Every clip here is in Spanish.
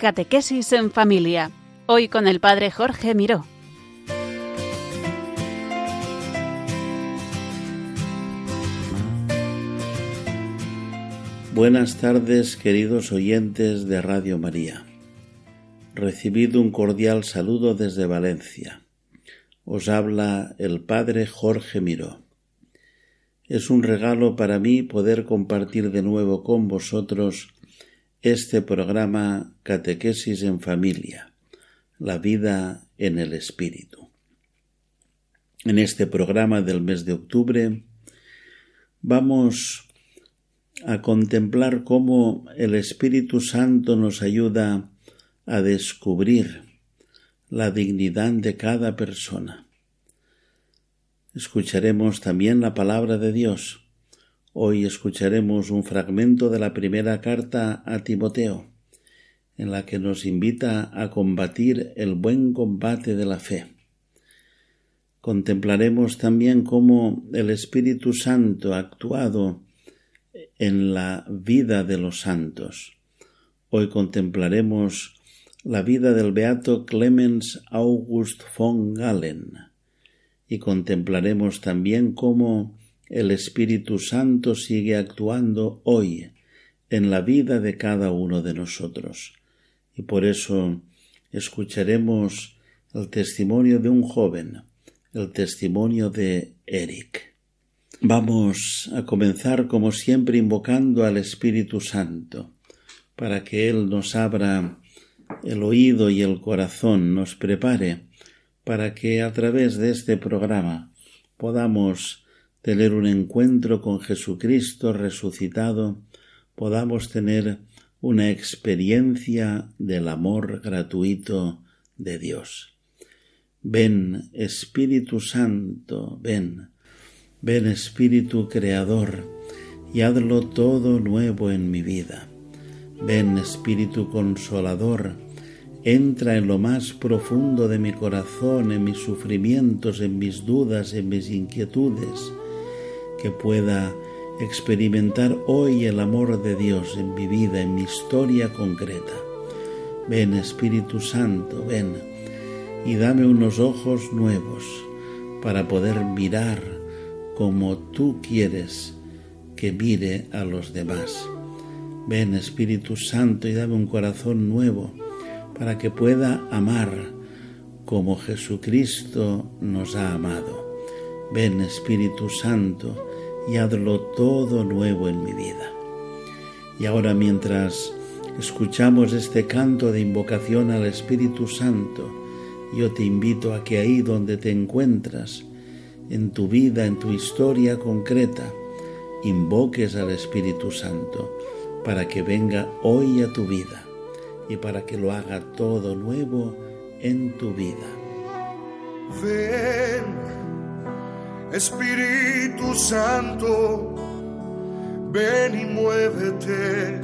Catequesis en Familia. Hoy con el Padre Jorge Miró. Buenas tardes, queridos oyentes de Radio María. Recibido un cordial saludo desde Valencia. Os habla el Padre Jorge Miró. Es un regalo para mí poder compartir de nuevo con vosotros este programa Catequesis en Familia, la vida en el Espíritu. En este programa del mes de octubre vamos a contemplar cómo el Espíritu Santo nos ayuda a descubrir la dignidad de cada persona. Escucharemos también la palabra de Dios. Hoy escucharemos un fragmento de la primera carta a Timoteo, en la que nos invita a combatir el buen combate de la fe. Contemplaremos también cómo el Espíritu Santo ha actuado en la vida de los santos. Hoy contemplaremos la vida del beato Clemens August von Galen y contemplaremos también cómo el Espíritu Santo sigue actuando hoy en la vida de cada uno de nosotros. Y por eso escucharemos el testimonio de un joven, el testimonio de Eric. Vamos a comenzar como siempre invocando al Espíritu Santo, para que Él nos abra el oído y el corazón, nos prepare para que a través de este programa podamos tener un encuentro con Jesucristo resucitado, podamos tener una experiencia del amor gratuito de Dios. Ven, Espíritu Santo, ven, Ven Espíritu Creador y hazlo todo nuevo en mi vida. Ven Espíritu Consolador, entra en lo más profundo de mi corazón, en mis sufrimientos, en mis dudas, en mis inquietudes, que pueda experimentar hoy el amor de Dios en mi vida, en mi historia concreta. Ven Espíritu Santo, ven y dame unos ojos nuevos para poder mirar como tú quieres que mire a los demás. Ven Espíritu Santo y dame un corazón nuevo para que pueda amar como Jesucristo nos ha amado. Ven Espíritu Santo y hazlo todo nuevo en mi vida. Y ahora mientras escuchamos este canto de invocación al Espíritu Santo, yo te invito a que ahí donde te encuentras, en tu vida, en tu historia concreta, invoques al Espíritu Santo para que venga hoy a tu vida y para que lo haga todo nuevo en tu vida. Ven, Espíritu Santo, ven y muévete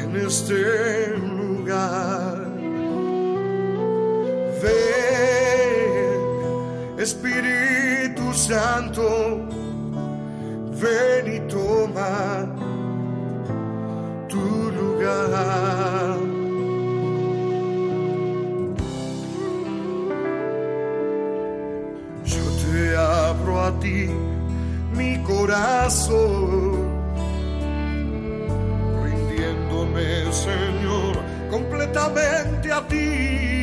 en este lugar. Ven, Espíritu Santo, ven y toma tu lugar. Rindiéndome, Señor, completamente a ti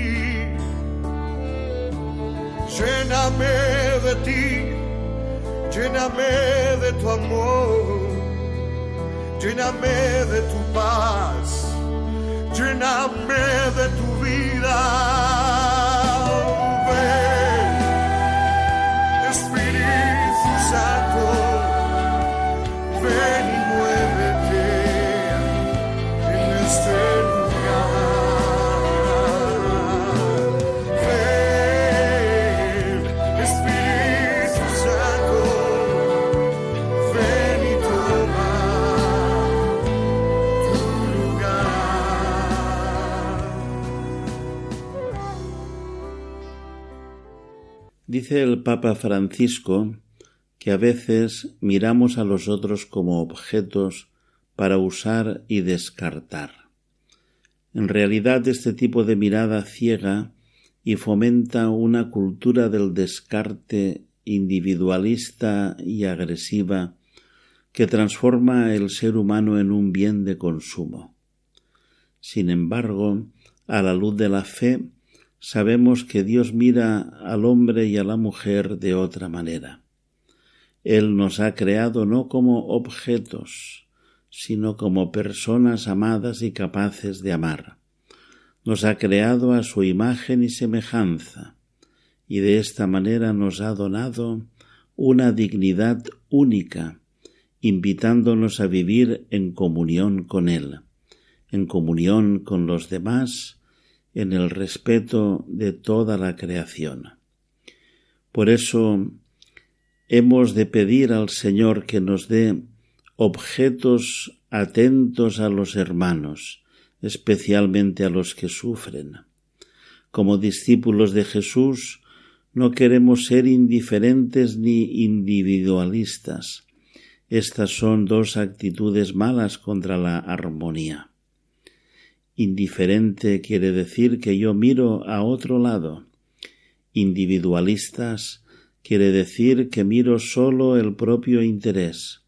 Lléname de ti, lléname de tu amor, lléname de tu paz, lléname de tu vida. Dice el Papa Francisco que a veces miramos a los otros como objetos para usar y descartar. En realidad este tipo de mirada ciega y fomenta una cultura del descarte individualista y agresiva que transforma el ser humano en un bien de consumo. Sin embargo, a la luz de la fe, sabemos que Dios mira al hombre y a la mujer de otra manera. Él nos ha creado no como objetos, sino como personas amadas y capaces de amar. Nos ha creado a su imagen y semejanza, y de esta manera nos ha donado una dignidad única, invitándonos a vivir en comunión con Él, en comunión con los demás, en el respeto de toda la creación. Por eso hemos de pedir al Señor que nos dé objetos atentos a los hermanos, especialmente a los que sufren. Como discípulos de Jesús, no queremos ser indiferentes ni individualistas. Estas son dos actitudes malas contra la armonía. Indiferente quiere decir que yo miro a otro lado. Individualistas quiere decir que miro solo el propio interés.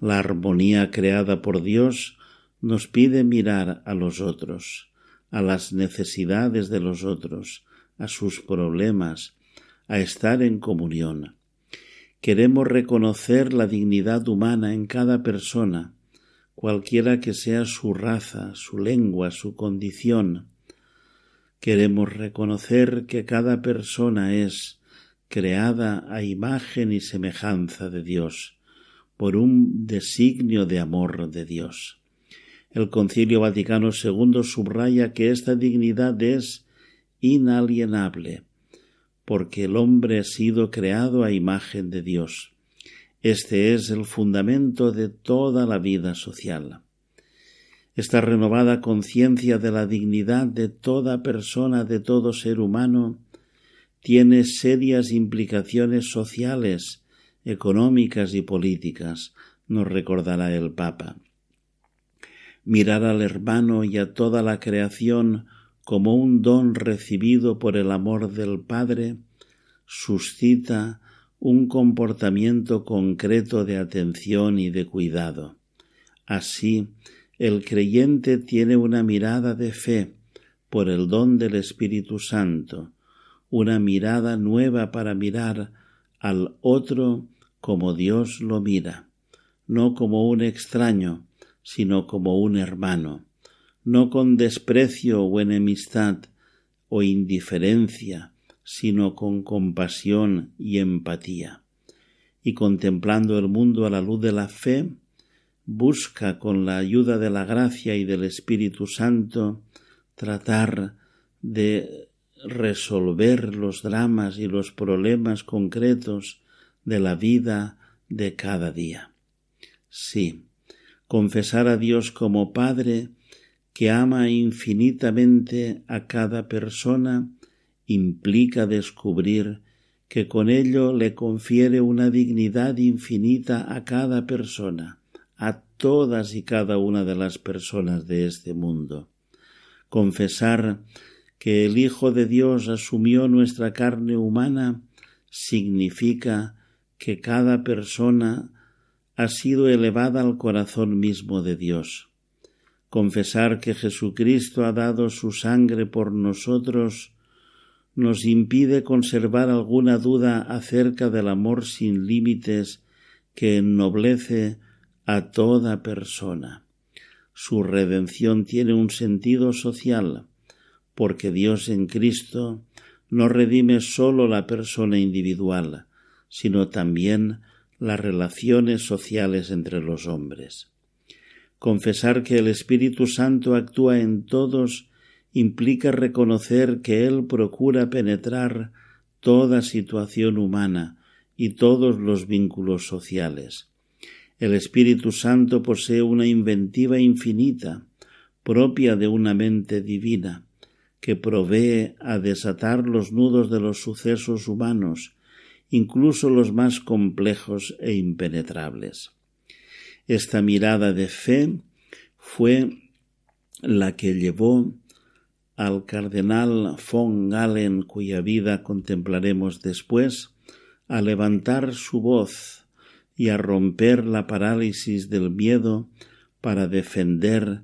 La armonía creada por Dios nos pide mirar a los otros, a las necesidades de los otros, a sus problemas, a estar en comunión. Queremos reconocer la dignidad humana en cada persona, cualquiera que sea su raza, su lengua, su condición. Queremos reconocer que cada persona es creada a imagen y semejanza de Dios, por un designio de amor de Dios. El Concilio Vaticano II subraya que esta dignidad es inalienable, porque el hombre ha sido creado a imagen de Dios. Este es el fundamento de toda la vida social. Esta renovada conciencia de la dignidad de toda persona, de todo ser humano, tiene serias implicaciones sociales, económicas y políticas, nos recordará el Papa. Mirar al hermano y a toda la creación como un don recibido por el amor del Padre suscita un comportamiento concreto de atención y de cuidado. Así, el creyente tiene una mirada de fe por el don del Espíritu Santo, una mirada nueva para mirar al otro como Dios lo mira, no como un extraño, sino como un hermano, no con desprecio o enemistad o indiferencia, sino con compasión y empatía. Y contemplando el mundo a la luz de la fe, busca con la ayuda de la gracia y del Espíritu Santo tratar de resolver los dramas y los problemas concretos de la vida de cada día. Sí, confesar a Dios como Padre que ama infinitamente a cada persona implica descubrir que con ello le confiere una dignidad infinita a cada persona, a todas y cada una de las personas de este mundo. Confesar que el Hijo de Dios asumió nuestra carne humana significa que cada persona ha sido elevada al corazón mismo de Dios. Confesar que Jesucristo ha dado su sangre por nosotros nos impide conservar alguna duda acerca del amor sin límites que ennoblece a toda persona. Su redención tiene un sentido social, porque Dios en Cristo no redime sólo la persona individual, sino también las relaciones sociales entre los hombres. Confesar que el Espíritu Santo actúa en todos implica reconocer que Él procura penetrar toda situación humana y todos los vínculos sociales. El Espíritu Santo posee una inventiva infinita, propia de una mente divina, que provee a desatar los nudos de los sucesos humanos, incluso los más complejos e impenetrables. Esta mirada de fe fue la que llevó al cardenal von Galen, cuya vida contemplaremos después, a levantar su voz y a romper la parálisis del miedo para defender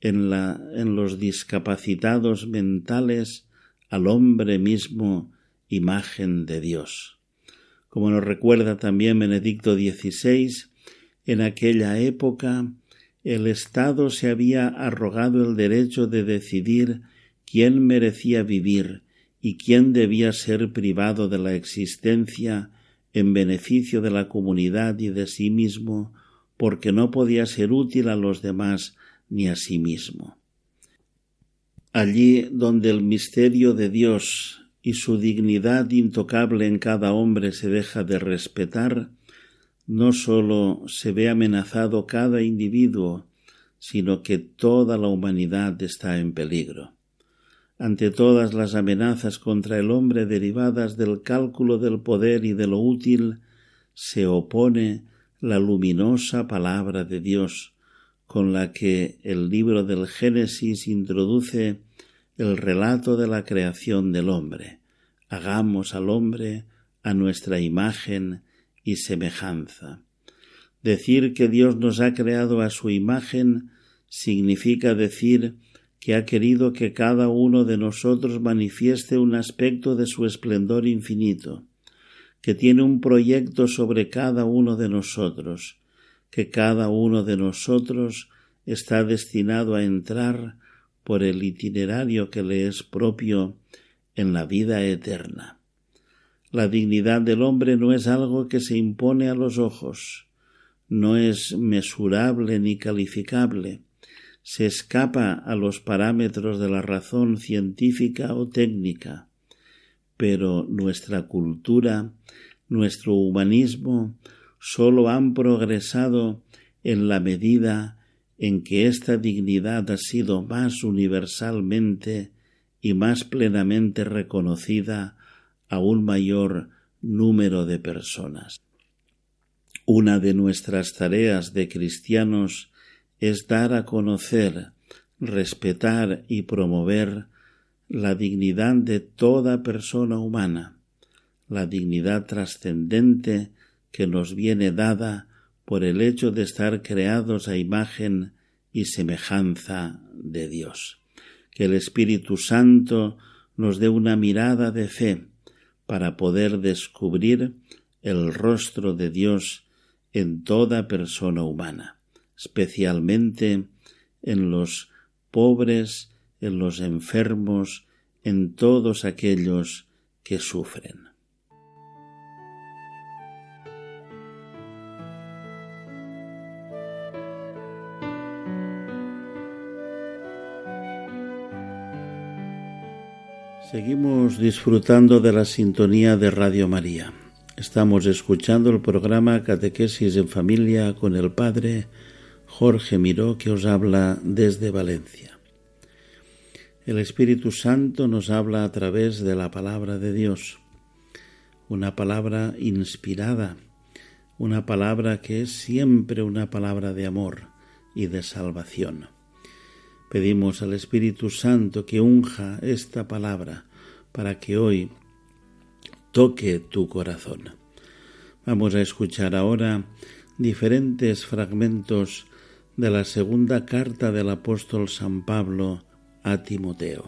en, la, en los discapacitados mentales al hombre mismo imagen de Dios. Como nos recuerda también Benedicto XVI, en aquella época el Estado se había arrogado el derecho de decidir quién merecía vivir y quién debía ser privado de la existencia en beneficio de la comunidad y de sí mismo, porque no podía ser útil a los demás ni a sí mismo. Allí donde el misterio de Dios y su dignidad intocable en cada hombre se deja de respetar, no sólo se ve amenazado cada individuo, sino que toda la humanidad está en peligro ante todas las amenazas contra el hombre derivadas del cálculo del poder y de lo útil, se opone la luminosa palabra de Dios, con la que el libro del Génesis introduce el relato de la creación del hombre. Hagamos al hombre a nuestra imagen y semejanza. Decir que Dios nos ha creado a su imagen significa decir que ha querido que cada uno de nosotros manifieste un aspecto de su esplendor infinito, que tiene un proyecto sobre cada uno de nosotros, que cada uno de nosotros está destinado a entrar por el itinerario que le es propio en la vida eterna. La dignidad del hombre no es algo que se impone a los ojos, no es mesurable ni calificable, se escapa a los parámetros de la razón científica o técnica, pero nuestra cultura, nuestro humanismo, sólo han progresado en la medida en que esta dignidad ha sido más universalmente y más plenamente reconocida a un mayor número de personas. Una de nuestras tareas de cristianos es dar a conocer, respetar y promover la dignidad de toda persona humana, la dignidad trascendente que nos viene dada por el hecho de estar creados a imagen y semejanza de Dios. Que el Espíritu Santo nos dé una mirada de fe para poder descubrir el rostro de Dios en toda persona humana especialmente en los pobres, en los enfermos, en todos aquellos que sufren. Seguimos disfrutando de la sintonía de Radio María. Estamos escuchando el programa Catequesis en Familia con el Padre Jorge Miró que os habla desde Valencia. El Espíritu Santo nos habla a través de la palabra de Dios, una palabra inspirada, una palabra que es siempre una palabra de amor y de salvación. Pedimos al Espíritu Santo que unja esta palabra para que hoy toque tu corazón. Vamos a escuchar ahora diferentes fragmentos de la segunda carta del apóstol San Pablo a Timoteo.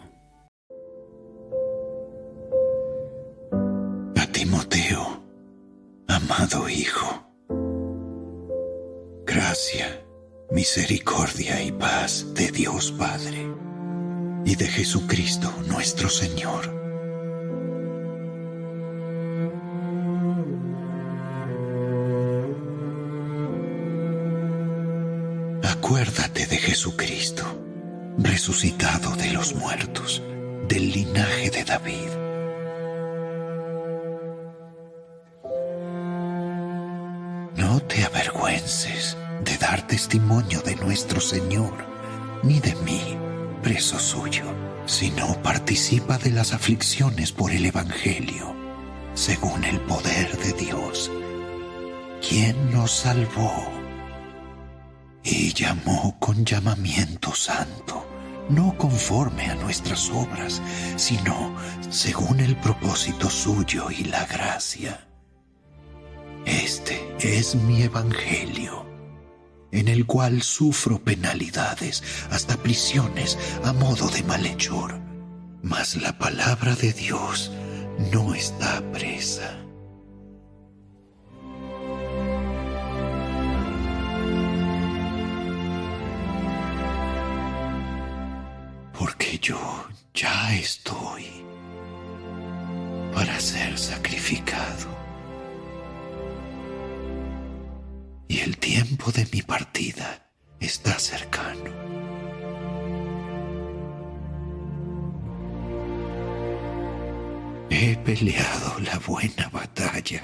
A Timoteo, amado Hijo, gracia, misericordia y paz de Dios Padre y de Jesucristo nuestro Señor De Jesucristo, resucitado de los muertos, del linaje de David. No te avergüences de dar testimonio de nuestro Señor, ni de mí, preso suyo, sino participa de las aflicciones por el Evangelio, según el poder de Dios, quien nos salvó y llamó con llamamiento santo, no conforme a nuestras obras, sino según el propósito suyo y la gracia. Este es mi Evangelio, en el cual sufro penalidades, hasta prisiones a modo de malhechor. Mas la palabra de Dios no está presa. Yo ya estoy para ser sacrificado. Y el tiempo de mi partida está cercano. He peleado la buena batalla.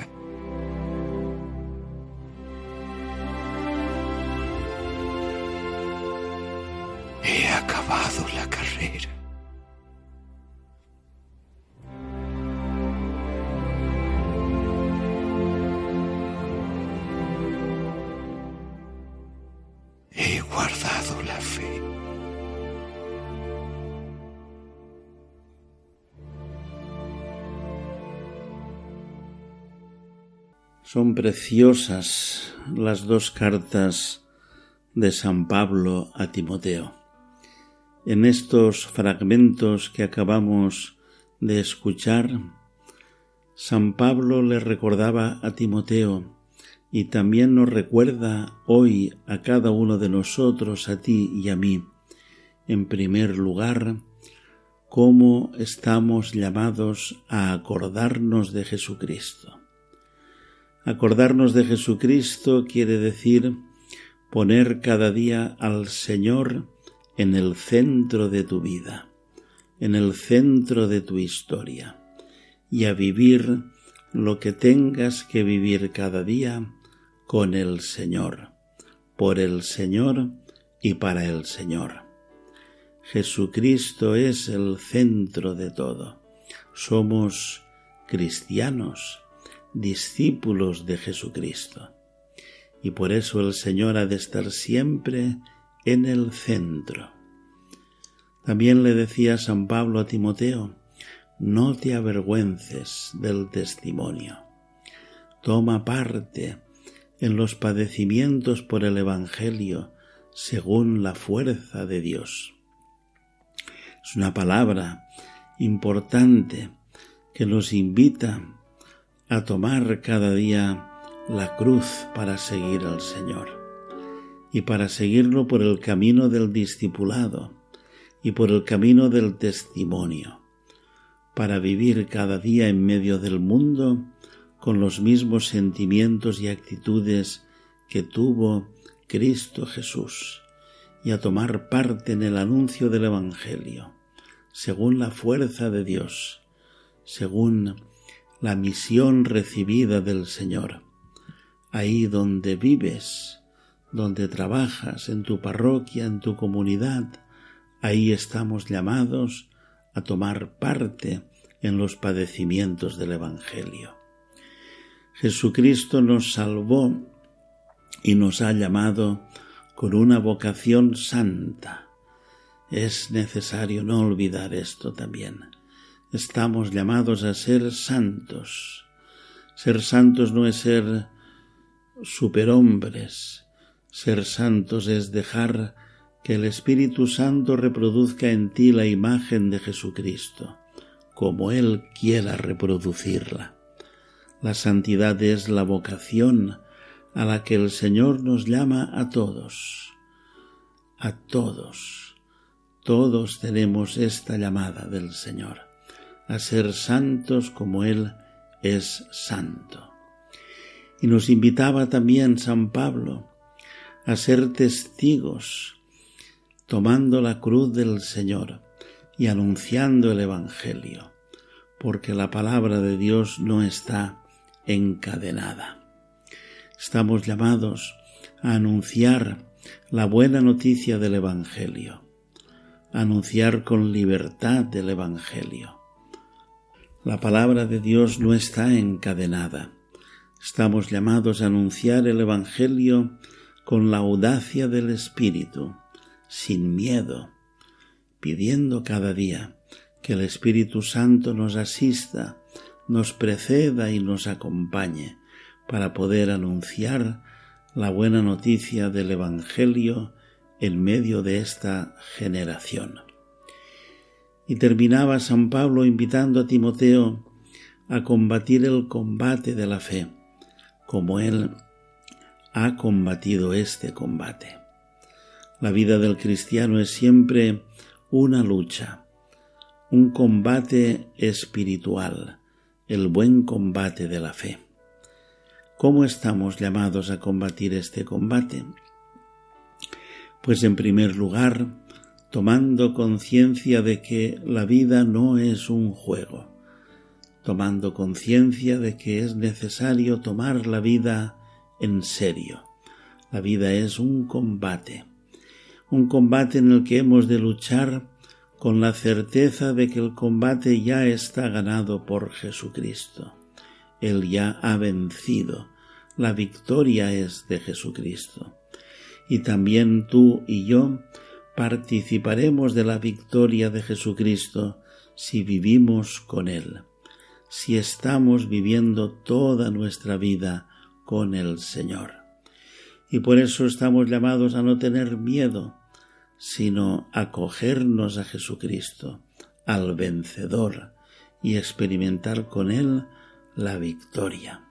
Son preciosas las dos cartas de San Pablo a Timoteo. En estos fragmentos que acabamos de escuchar, San Pablo le recordaba a Timoteo y también nos recuerda hoy a cada uno de nosotros, a ti y a mí, en primer lugar, cómo estamos llamados a acordarnos de Jesucristo. Acordarnos de Jesucristo quiere decir poner cada día al Señor en el centro de tu vida, en el centro de tu historia, y a vivir lo que tengas que vivir cada día con el Señor, por el Señor y para el Señor. Jesucristo es el centro de todo. Somos cristianos, discípulos de Jesucristo. Y por eso el Señor ha de estar siempre en el centro. También le decía San Pablo a Timoteo, no te avergüences del testimonio. Toma parte en los padecimientos por el Evangelio según la fuerza de Dios. Es una palabra importante que nos invita a tomar cada día la cruz para seguir al Señor y para seguirlo por el camino del discipulado y por el camino del testimonio, para vivir cada día en medio del mundo con los mismos sentimientos y actitudes que tuvo Cristo Jesús y a tomar parte en el anuncio del Evangelio, según la fuerza de Dios, según la misión recibida del Señor. Ahí donde vives, donde trabajas, en tu parroquia, en tu comunidad, ahí estamos llamados a tomar parte en los padecimientos del Evangelio. Jesucristo nos salvó y nos ha llamado con una vocación santa. Es necesario no olvidar esto también. Estamos llamados a ser santos. Ser santos no es ser superhombres. Ser santos es dejar que el Espíritu Santo reproduzca en ti la imagen de Jesucristo, como Él quiera reproducirla. La santidad es la vocación a la que el Señor nos llama a todos, a todos. Todos tenemos esta llamada del Señor, a ser santos como Él es santo. Y nos invitaba también San Pablo a ser testigos, tomando la cruz del Señor y anunciando el Evangelio, porque la palabra de Dios no está encadenada. Estamos llamados a anunciar la buena noticia del Evangelio, a anunciar con libertad el Evangelio. La palabra de Dios no está encadenada Estamos llamados a anunciar el Evangelio con la audacia del Espíritu, sin miedo, pidiendo cada día que el Espíritu Santo nos asista, nos preceda y nos acompañe para poder anunciar la buena noticia del Evangelio en medio de esta generación. Y terminaba San Pablo invitando a Timoteo a combatir el combate de la fe, como él ha combatido este combate. La vida del cristiano es siempre una lucha, un combate espiritual, el buen combate de la fe. ¿Cómo estamos llamados a combatir este combate? Pues en primer lugar, tomando conciencia de que la vida no es un juego, tomando conciencia de que es necesario tomar la vida en serio. La vida es un combate, un combate en el que hemos de luchar con la certeza de que el combate ya está ganado por Jesucristo. Él ya ha vencido. La victoria es de Jesucristo. Y también tú y yo participaremos de la victoria de Jesucristo si vivimos con Él, si estamos viviendo toda nuestra vida con el Señor. Y por eso estamos llamados a no tener miedo, sino acogernos a Jesucristo, al vencedor, y experimentar con Él la victoria.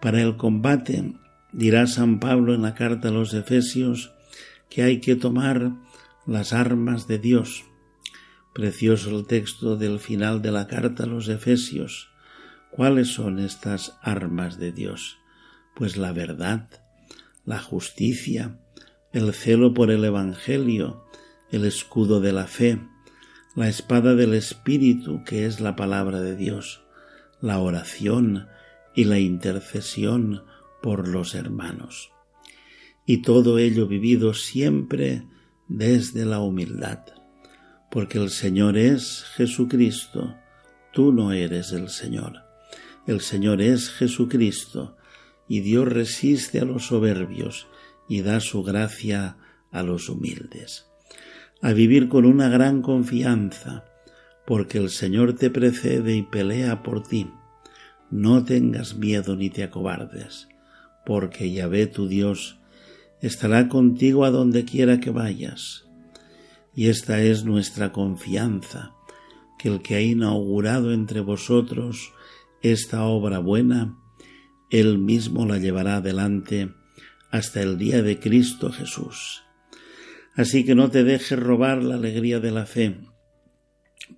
Para el combate, dirá San Pablo en la carta a los Efesios, que hay que tomar las armas de Dios. Precioso el texto del final de la carta a los Efesios. ¿Cuáles son estas armas de Dios? Pues la verdad, la justicia, el celo por el Evangelio, el escudo de la fe, la espada del Espíritu, que es la palabra de Dios, la oración y la intercesión por los hermanos. Y todo ello vivido siempre desde la humildad, porque el Señor es Jesucristo, tú no eres el Señor. El Señor es Jesucristo, y Dios resiste a los soberbios y da su gracia a los humildes. A vivir con una gran confianza, porque el Señor te precede y pelea por ti. No tengas miedo ni te acobardes, porque Yahvé tu Dios estará contigo a donde quiera que vayas. Y esta es nuestra confianza, que el que ha inaugurado entre vosotros esta obra buena, él mismo la llevará adelante hasta el día de Cristo Jesús. Así que no te dejes robar la alegría de la fe.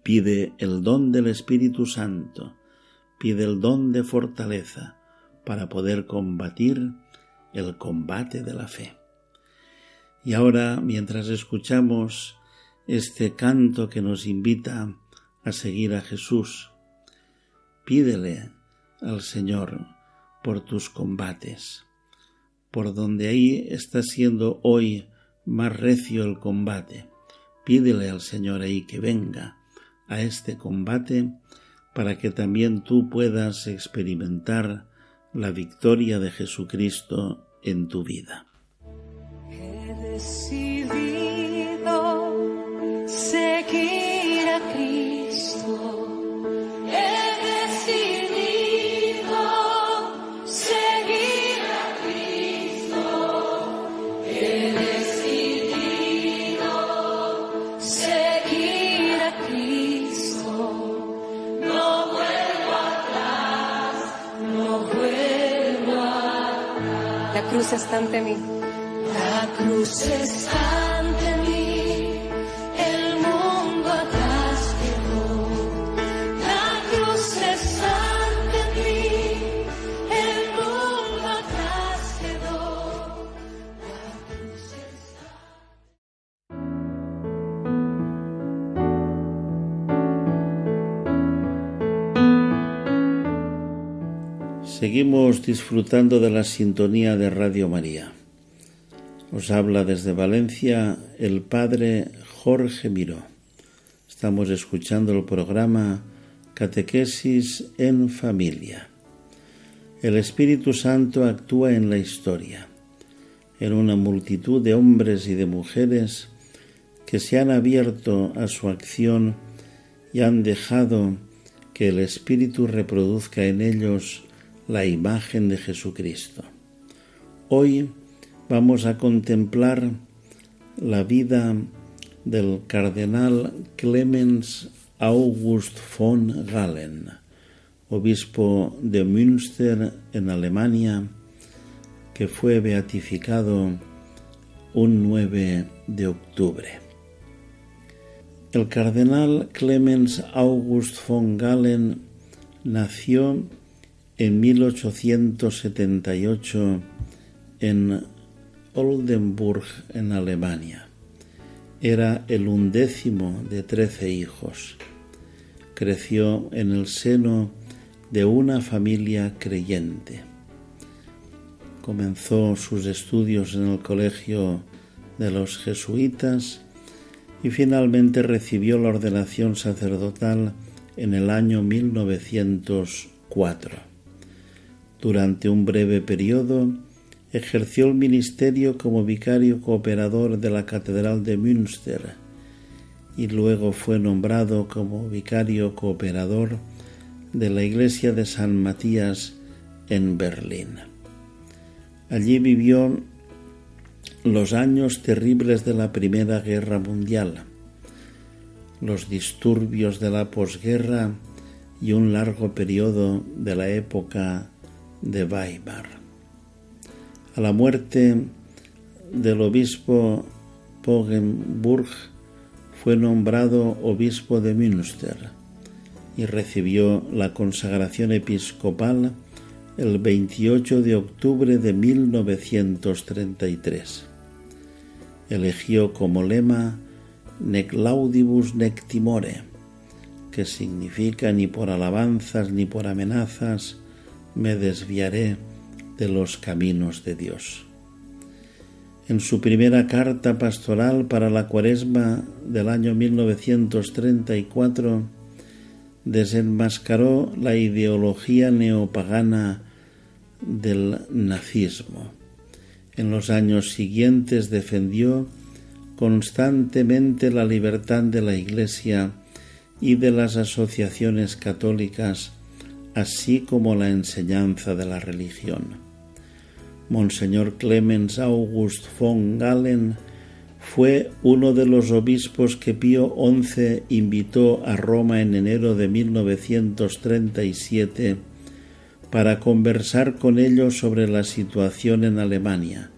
Pide el don del Espíritu Santo, pide el don de fortaleza para poder combatir el combate de la fe. Y ahora, mientras escuchamos este canto que nos invita a seguir a Jesús, pídele al Señor por tus combates por donde ahí está siendo hoy más recio el combate. Pídele al Señor ahí que venga a este combate para que también tú puedas experimentar la victoria de Jesucristo en tu vida. está ante mí. La cruz está ante mí, Seguimos disfrutando de la sintonía de Radio María. Os habla desde Valencia el Padre Jorge Miró. Estamos escuchando el programa Catequesis en Familia. El Espíritu Santo actúa en la historia, en una multitud de hombres y de mujeres que se han abierto a su acción y han dejado que el Espíritu reproduzca en ellos la imagen de Jesucristo. Hoy vamos a contemplar la vida del cardenal Clemens August von Galen, obispo de Münster en Alemania, que fue beatificado un 9 de octubre. El cardenal Clemens August von Galen nació en 1878 en Oldenburg, en Alemania. Era el undécimo de trece hijos. Creció en el seno de una familia creyente. Comenzó sus estudios en el colegio de los jesuitas y finalmente recibió la ordenación sacerdotal en el año 1904. Durante un breve periodo ejerció el ministerio como vicario cooperador de la Catedral de Münster y luego fue nombrado como vicario cooperador de la iglesia de San Matías en Berlín. Allí vivió los años terribles de la Primera Guerra Mundial, los disturbios de la posguerra y un largo periodo de la época de Weimar. A la muerte del obispo Pogenburg fue nombrado obispo de Münster y recibió la consagración episcopal el 28 de octubre de 1933. Eligió como lema Nec laudibus nec timore, que significa ni por alabanzas ni por amenazas, me desviaré de los caminos de Dios. En su primera carta pastoral para la cuaresma del año 1934, desenmascaró la ideología neopagana del nazismo. En los años siguientes defendió constantemente la libertad de la Iglesia y de las asociaciones católicas así como la enseñanza de la religión. Monseñor Clemens August von Galen fue uno de los obispos que Pío XI invitó a Roma en enero de 1937 para conversar con ellos sobre la situación en Alemania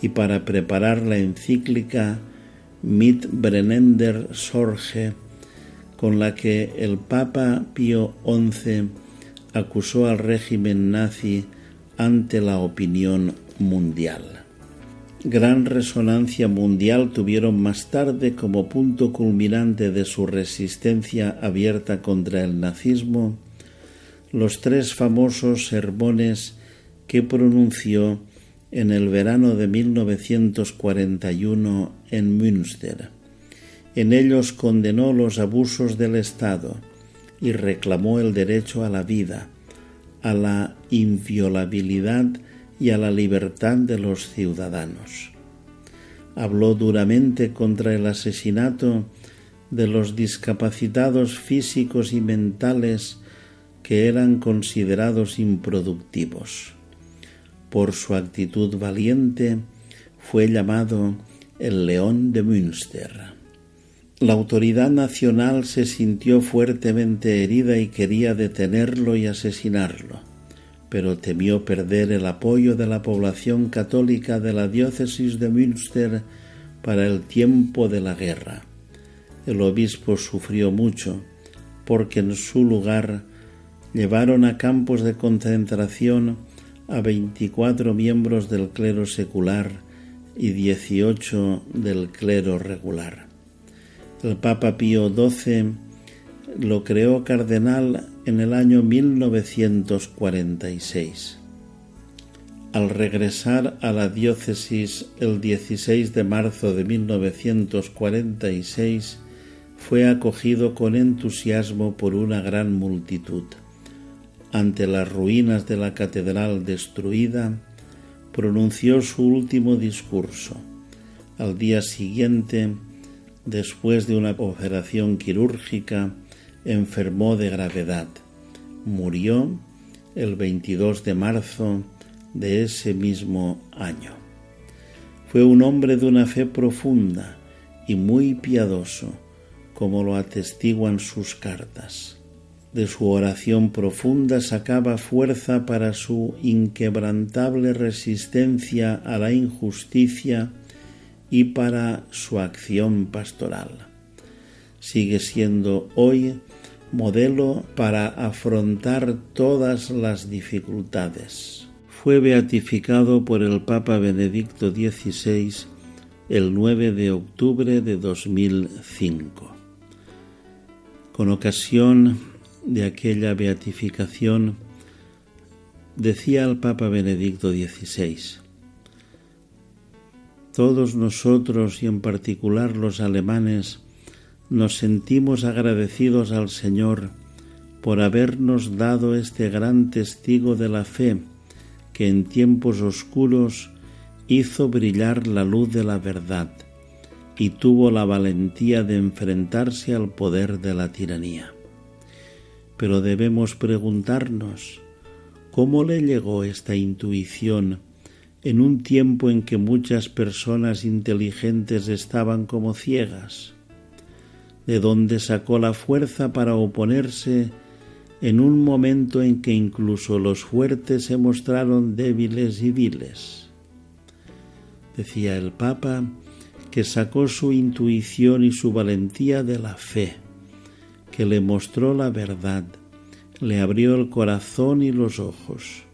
y para preparar la encíclica Mit Brennender Sorge con la que el Papa Pío XI acusó al régimen nazi ante la opinión mundial. Gran resonancia mundial tuvieron más tarde como punto culminante de su resistencia abierta contra el nazismo los tres famosos sermones que pronunció en el verano de 1941 en Münster. En ellos condenó los abusos del Estado, y reclamó el derecho a la vida, a la inviolabilidad y a la libertad de los ciudadanos. Habló duramente contra el asesinato de los discapacitados físicos y mentales que eran considerados improductivos. Por su actitud valiente fue llamado el León de Münster. La autoridad nacional se sintió fuertemente herida y quería detenerlo y asesinarlo, pero temió perder el apoyo de la población católica de la diócesis de Münster para el tiempo de la guerra. El obispo sufrió mucho porque en su lugar llevaron a campos de concentración a 24 miembros del clero secular y 18 del clero regular. El Papa Pío XII lo creó cardenal en el año 1946. Al regresar a la diócesis el 16 de marzo de 1946, fue acogido con entusiasmo por una gran multitud. Ante las ruinas de la catedral destruida, pronunció su último discurso. Al día siguiente, después de una operación quirúrgica, enfermó de gravedad. Murió el 22 de marzo de ese mismo año. Fue un hombre de una fe profunda y muy piadoso, como lo atestiguan sus cartas. De su oración profunda sacaba fuerza para su inquebrantable resistencia a la injusticia y para su acción pastoral. Sigue siendo hoy modelo para afrontar todas las dificultades. Fue beatificado por el Papa Benedicto XVI el 9 de octubre de 2005. Con ocasión de aquella beatificación, decía el Papa Benedicto XVI, todos nosotros y en particular los alemanes nos sentimos agradecidos al Señor por habernos dado este gran testigo de la fe que en tiempos oscuros hizo brillar la luz de la verdad y tuvo la valentía de enfrentarse al poder de la tiranía. Pero debemos preguntarnos, ¿cómo le llegó esta intuición en un tiempo en que muchas personas inteligentes estaban como ciegas? ¿De dónde sacó la fuerza para oponerse en un momento en que incluso los fuertes se mostraron débiles y viles? Decía el Papa que sacó su intuición y su valentía de la fe, que le mostró la verdad, le abrió el corazón y los ojos.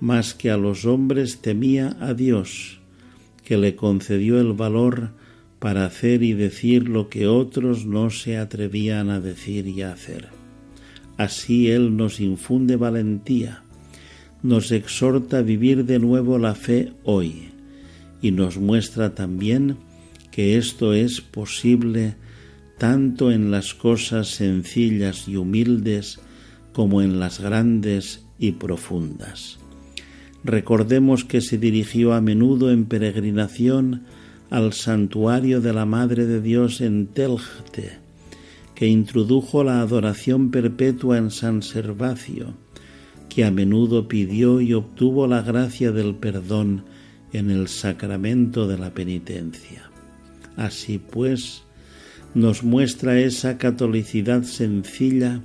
Más que a los hombres temía a Dios, que le concedió el valor para hacer y decir lo que otros no se atrevían a decir y a hacer. Así Él nos infunde valentía, nos exhorta a vivir de nuevo la fe hoy y nos muestra también que esto es posible tanto en las cosas sencillas y humildes como en las grandes y profundas. Recordemos que se dirigió a menudo en peregrinación al santuario de la Madre de Dios en Telgte, que introdujo la adoración perpetua en San Servacio, que a menudo pidió y obtuvo la gracia del perdón en el sacramento de la penitencia. Así pues, nos muestra esa catolicidad sencilla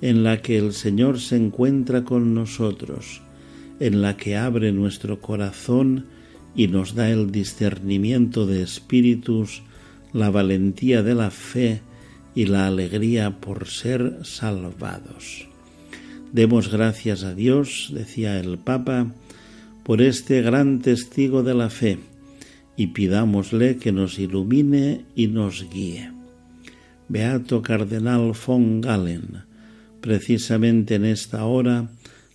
en la que el Señor se encuentra con nosotros, en la que abre nuestro corazón y nos da el discernimiento de espíritus, la valentía de la fe y la alegría por ser salvados. Demos gracias a Dios, decía el Papa, por este gran testigo de la fe y pidámosle que nos ilumine y nos guíe. Beato Cardenal von Galen, precisamente en esta hora,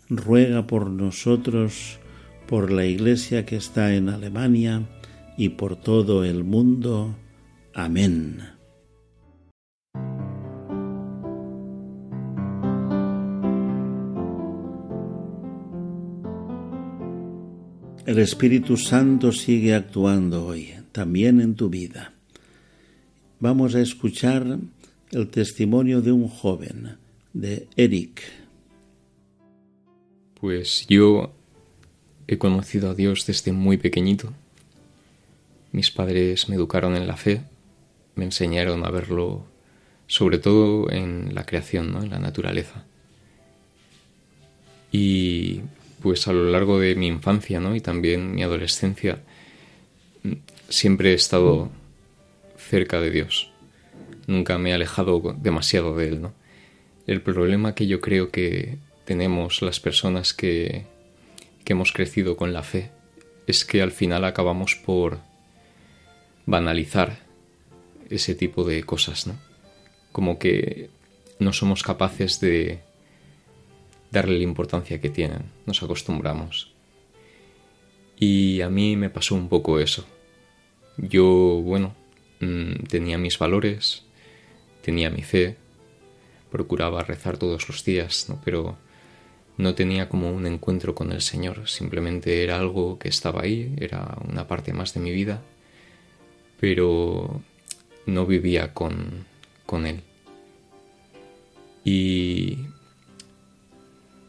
ruega por nosotros, por la Iglesia que está en Alemania y por todo el mundo. Amén. El Espíritu Santo sigue actuando hoy, también en tu vida. Vamos a escuchar el testimonio de un joven, de Eric. Pues yo He conocido a Dios desde muy pequeñito. Mis padres me educaron en la fe, me enseñaron a verlo sobre todo en la creación, ¿no? en la naturaleza. Y pues a lo largo de mi infancia ¿no? y también mi adolescencia siempre he estado cerca de Dios. Nunca me he alejado demasiado de Él. ¿no? El problema que yo creo que tenemos las personas que que hemos crecido con la fe es que al final acabamos por banalizar ese tipo de cosas, ¿no? Como que no somos capaces de darle la importancia que tienen, nos acostumbramos. Y a mí me pasó un poco eso. Yo, bueno, mm, tenía mis valores, tenía mi fe, procuraba rezar todos los días, ¿no? Pero no tenía como un encuentro con el Señor, simplemente era algo que estaba ahí, era una parte más de mi vida, pero no vivía con, con él. Y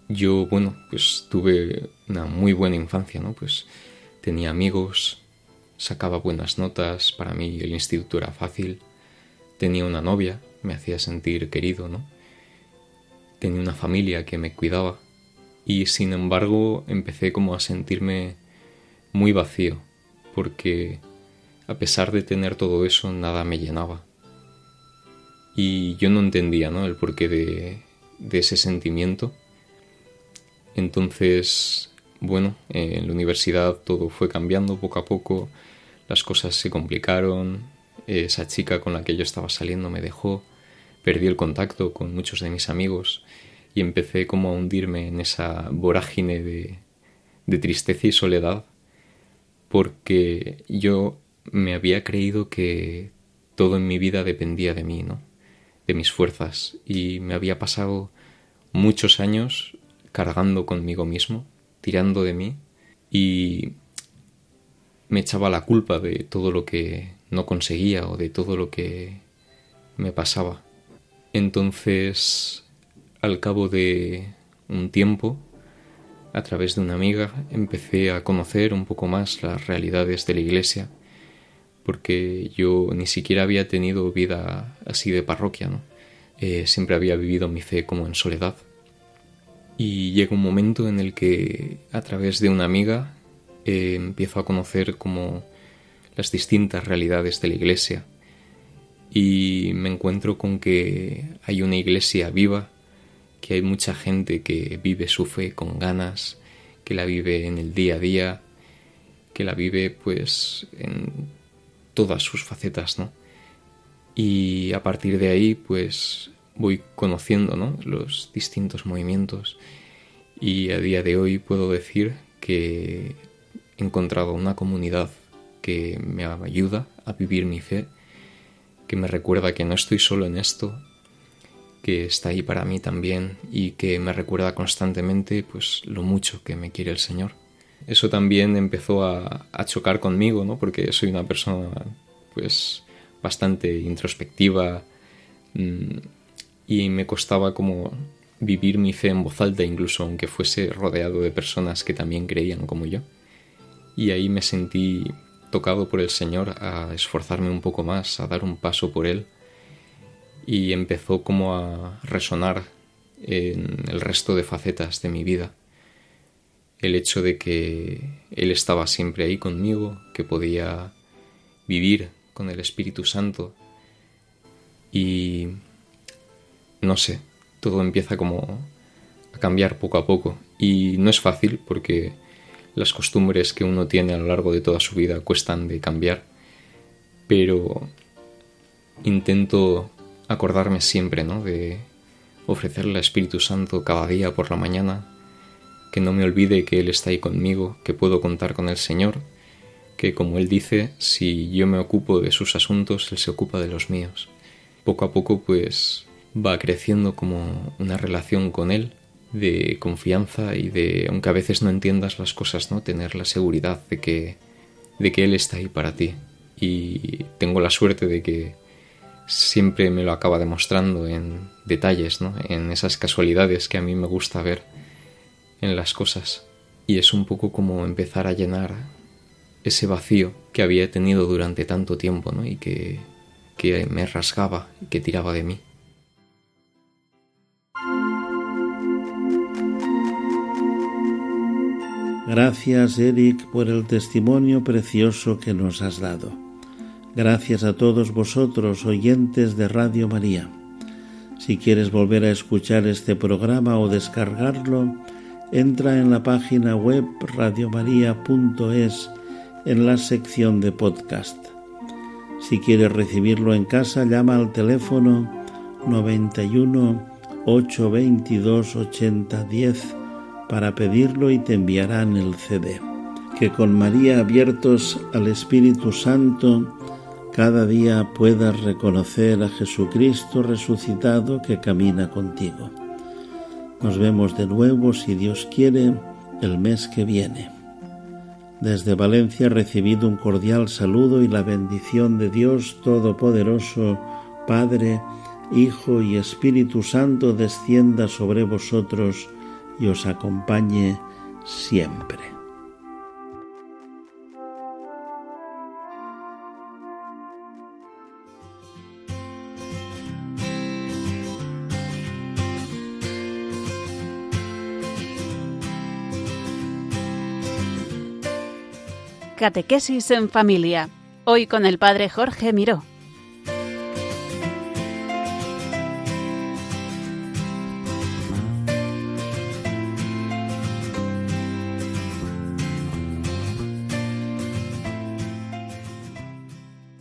yo, bueno, pues tuve una muy buena infancia, ¿no? Pues tenía amigos, sacaba buenas notas, para mí el instituto era fácil, tenía una novia, me hacía sentir querido, ¿no? Tenía una familia que me cuidaba y sin embargo empecé como a sentirme muy vacío porque a pesar de tener todo eso nada me llenaba y yo no entendía ¿no? el porqué de, de ese sentimiento entonces bueno en la universidad todo fue cambiando poco a poco las cosas se complicaron esa chica con la que yo estaba saliendo me dejó perdí el contacto con muchos de mis amigos y empecé como a hundirme en esa vorágine de, de tristeza y soledad porque yo me había creído que todo en mi vida dependía de mí, ¿no? De mis fuerzas y me había pasado muchos años cargando conmigo mismo, tirando de mí y me echaba la culpa de todo lo que no conseguía o de todo lo que me pasaba. Entonces, al cabo de un tiempo, a través de una amiga, empecé a conocer un poco más las realidades de la iglesia, porque yo ni siquiera había tenido vida así de parroquia, ¿no? Eh, siempre había vivido mi fe como en soledad. Y llega un momento en el que, a través de una amiga, eh, empiezo a conocer como las distintas realidades de la iglesia y me encuentro con que hay una iglesia viva, que hay mucha gente que vive su fe con ganas, que la vive en el día a día, que la vive pues en todas sus facetas, ¿no? Y a partir de ahí pues voy conociendo, ¿no? los distintos movimientos y a día de hoy puedo decir que he encontrado una comunidad que me ayuda a vivir mi fe que me recuerda que no estoy solo en esto, que está ahí para mí también y que me recuerda constantemente pues lo mucho que me quiere el Señor. Eso también empezó a, chocar conmigo, ¿no? Porque soy una persona pues bastante introspectiva mm, y me costaba como vivir mi fe en voz alta incluso aunque fuese rodeado de personas que también creían como yo. Y ahí me sentí tocado por el Señor a esforzarme un poco más, a dar un paso por Él y empezó como a resonar en el resto de facetas de mi vida. El hecho de que Él estaba siempre ahí conmigo, que podía vivir con el Espíritu Santo y no sé, todo empieza como a cambiar poco a poco y no es fácil porque las costumbres que uno tiene a lo largo de toda su vida cuestan de cambiar, pero intento acordarme siempre, ¿no? De ofrecerle al Espíritu Santo cada día por la mañana, que no me olvide que Él está ahí conmigo, que puedo contar con el Señor, que como Él dice, si yo me ocupo de sus asuntos, Él se ocupa de los míos. Poco a poco pues va creciendo como una relación con Él de confianza y de, aunque a veces no entiendas las cosas, ¿no? Tener la seguridad de que, de que Él está ahí para ti. Y tengo la suerte de que siempre me lo acaba demostrando en detalles, ¿no? En esas casualidades que a mí me gusta ver en las cosas. Y es un poco como empezar a llenar ese vacío que había tenido durante tanto tiempo, ¿no? Y que, que me rasgaba y que tiraba de mí. Gracias, Eric, por el testimonio precioso que nos has dado. Gracias a todos vosotros, oyentes de Radio María. Si quieres volver a escuchar este programa o descargarlo, entra en la página web radiomaria.es en la sección de podcast. Si quieres recibirlo en casa, llama al teléfono 91 822 8010 para pedirlo y te enviarán el CD. Que con María abiertos al Espíritu Santo, cada día puedas reconocer a Jesucristo resucitado que camina contigo. Nos vemos de nuevo, si Dios quiere, el mes que viene. Desde Valencia recibido un cordial saludo y la bendición de Dios Todopoderoso, Padre, Hijo y Espíritu Santo descienda sobre vosotros y os acompañe siempre. Catequesis en familia. Hoy con el Padre Jorge Miró.